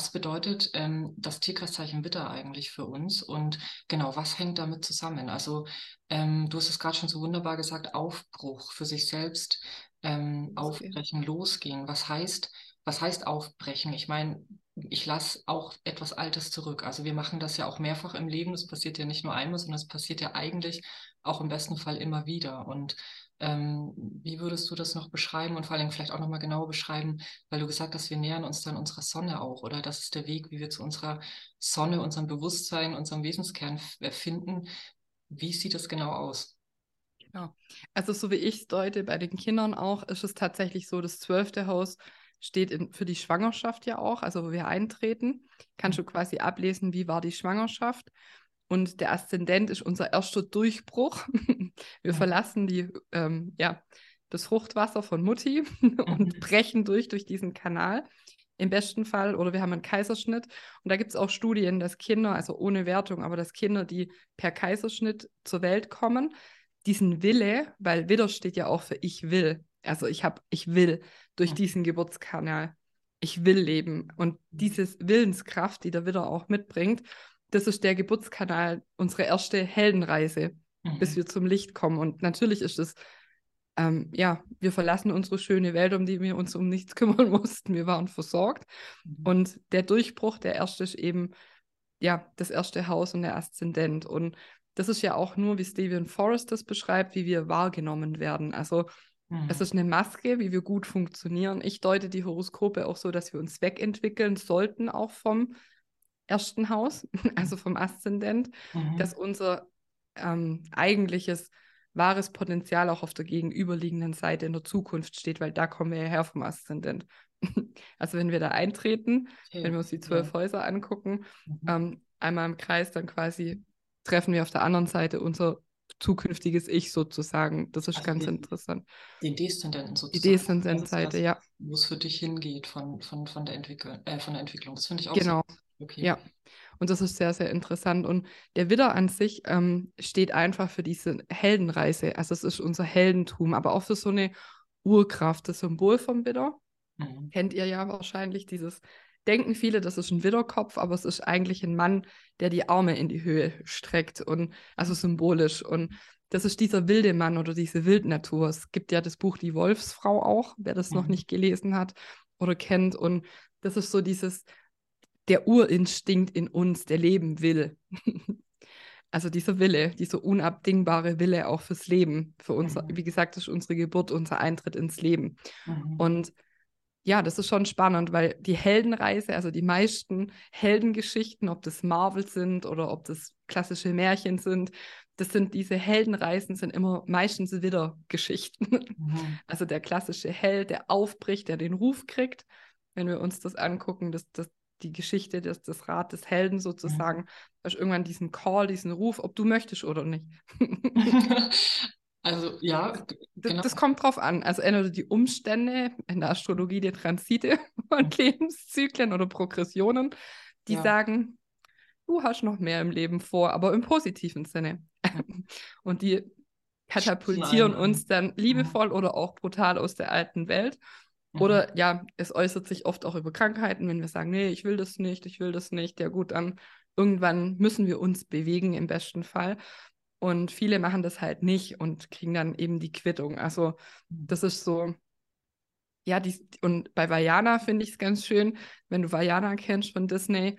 was bedeutet ähm, das Tierkreiszeichen Witter eigentlich für uns und genau, was hängt damit zusammen? Also ähm, du hast es gerade schon so wunderbar gesagt, Aufbruch für sich selbst, ähm, aufbrechen, losgehen. Was heißt, was heißt aufbrechen? Ich meine, ich lasse auch etwas Altes zurück. Also wir machen das ja auch mehrfach im Leben. Das passiert ja nicht nur einmal, sondern es passiert ja eigentlich auch im besten Fall immer wieder. Und ähm, wie würdest du das noch beschreiben und vor allem vielleicht auch nochmal genauer beschreiben, weil du gesagt hast, wir nähern uns dann unserer Sonne auch, oder? Das ist der Weg, wie wir zu unserer Sonne, unserem Bewusstsein, unserem Wesenskern äh, finden. Wie sieht das genau aus? Genau. Also so wie ich es deute bei den Kindern auch, ist es tatsächlich so, das zwölfte Haus steht in, für die Schwangerschaft ja auch, also wo wir eintreten. Kannst du quasi ablesen, wie war die Schwangerschaft. Und der Aszendent ist unser erster Durchbruch. Wir verlassen die, ähm, ja, das Fruchtwasser von Mutti und mhm. brechen durch durch diesen Kanal. Im besten Fall, oder wir haben einen Kaiserschnitt. Und da gibt es auch Studien, dass Kinder, also ohne Wertung, aber dass Kinder, die per Kaiserschnitt zur Welt kommen, diesen Wille, weil Widder steht ja auch für ich will. Also ich habe, ich will durch diesen Geburtskanal, ich will leben. Und diese Willenskraft, die der Widder auch mitbringt, das ist der Geburtskanal, unsere erste Heldenreise, mhm. bis wir zum Licht kommen. Und natürlich ist es, ähm, ja, wir verlassen unsere schöne Welt, um die wir uns um nichts kümmern mussten. Wir waren versorgt. Mhm. Und der Durchbruch, der erste ist eben, ja, das erste Haus und der Aszendent. Und das ist ja auch nur, wie Stephen Forrest das beschreibt, wie wir wahrgenommen werden. Also mhm. es ist eine Maske, wie wir gut funktionieren. Ich deute die Horoskope auch so, dass wir uns wegentwickeln sollten, auch vom ersten Haus, also vom Aszendent, mhm. dass unser ähm, eigentliches wahres Potenzial auch auf der gegenüberliegenden Seite in der Zukunft steht, weil da kommen wir ja her vom Aszendent. also wenn wir da eintreten, okay. wenn wir uns die zwölf ja. Häuser angucken, mhm. ähm, einmal im Kreis, dann quasi treffen wir auf der anderen Seite unser zukünftiges Ich sozusagen. Das ist also ganz den, interessant. Den Deszendenten sozusagen. Die Deszendentseite, ja. Wo es für dich hingeht von, von, von, der, Entwicklung, äh, von der Entwicklung. Das finde ich auch genau. so Okay. Ja, und das ist sehr, sehr interessant. Und der Widder an sich ähm, steht einfach für diese Heldenreise. Also es ist unser Heldentum, aber auch für so eine Urkraft. Das Symbol vom Widder mhm. kennt ihr ja wahrscheinlich. Dieses denken viele, das ist ein Widderkopf, aber es ist eigentlich ein Mann, der die Arme in die Höhe streckt und also symbolisch. Und das ist dieser wilde Mann oder diese Wildnatur. Es gibt ja das Buch Die Wolfsfrau auch, wer das mhm. noch nicht gelesen hat oder kennt. Und das ist so dieses der Urinstinkt in uns, der leben will. also dieser Wille, dieser unabdingbare Wille auch fürs Leben, für uns, mhm. wie gesagt, das ist unsere Geburt, unser Eintritt ins Leben. Mhm. Und ja, das ist schon spannend, weil die Heldenreise, also die meisten Heldengeschichten, ob das Marvel sind oder ob das klassische Märchen sind, das sind diese Heldenreisen, sind immer meistens wieder Geschichten. Mhm. Also der klassische Held, der aufbricht, der den Ruf kriegt. Wenn wir uns das angucken, das, das, die Geschichte des, des Rat des Helden sozusagen, mhm. hast irgendwann diesen Call, diesen Ruf, ob du möchtest oder nicht. also ja, genau. das, kommt drauf an. Also entweder die Umstände in der Astrologie die Transite von mhm. Lebenszyklen oder Progressionen, die ja. sagen, du hast noch mehr im Leben vor, aber im positiven Sinne. Und die katapultieren Nein. uns dann liebevoll mhm. oder auch brutal aus der alten Welt. Mhm. Oder ja, es äußert sich oft auch über Krankheiten, wenn wir sagen, nee, ich will das nicht, ich will das nicht. Ja gut, dann irgendwann müssen wir uns bewegen im besten Fall. Und viele machen das halt nicht und kriegen dann eben die Quittung. Also mhm. das ist so, ja, die, und bei Vajana finde ich es ganz schön, wenn du Vajana kennst von Disney,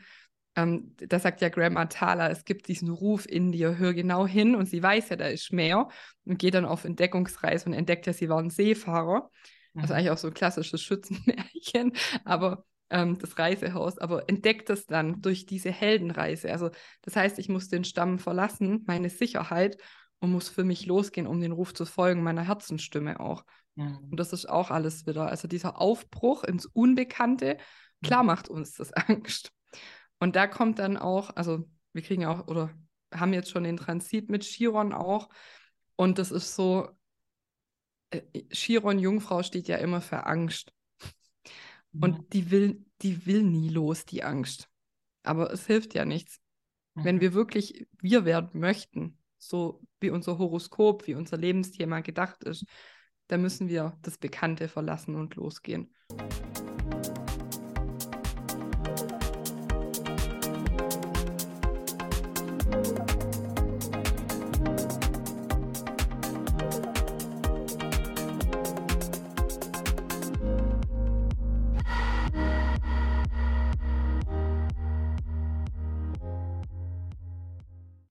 ähm, da sagt ja Grandma Thaler, es gibt diesen Ruf in dir, hör genau hin und sie weiß ja, da ist mehr und geht dann auf Entdeckungsreise und entdeckt ja, sie war ein Seefahrer. Also eigentlich auch so ein klassisches Schützenmärchen, aber ähm, das Reisehaus, aber entdeckt es dann durch diese Heldenreise. Also das heißt, ich muss den Stamm verlassen, meine Sicherheit und muss für mich losgehen, um den Ruf zu folgen, meiner Herzenstimme auch. Und das ist auch alles wieder. Also dieser Aufbruch ins Unbekannte, klar macht uns das Angst. Und da kommt dann auch, also wir kriegen auch, oder haben jetzt schon den Transit mit Chiron auch. Und das ist so, äh, Chiron Jungfrau steht ja immer für Angst. Und mhm. die will, die will nie los, die Angst. Aber es hilft ja nichts. Mhm. Wenn wir wirklich wir werden möchten, so wie unser Horoskop, wie unser Lebensthema gedacht ist, dann müssen wir das Bekannte verlassen und losgehen.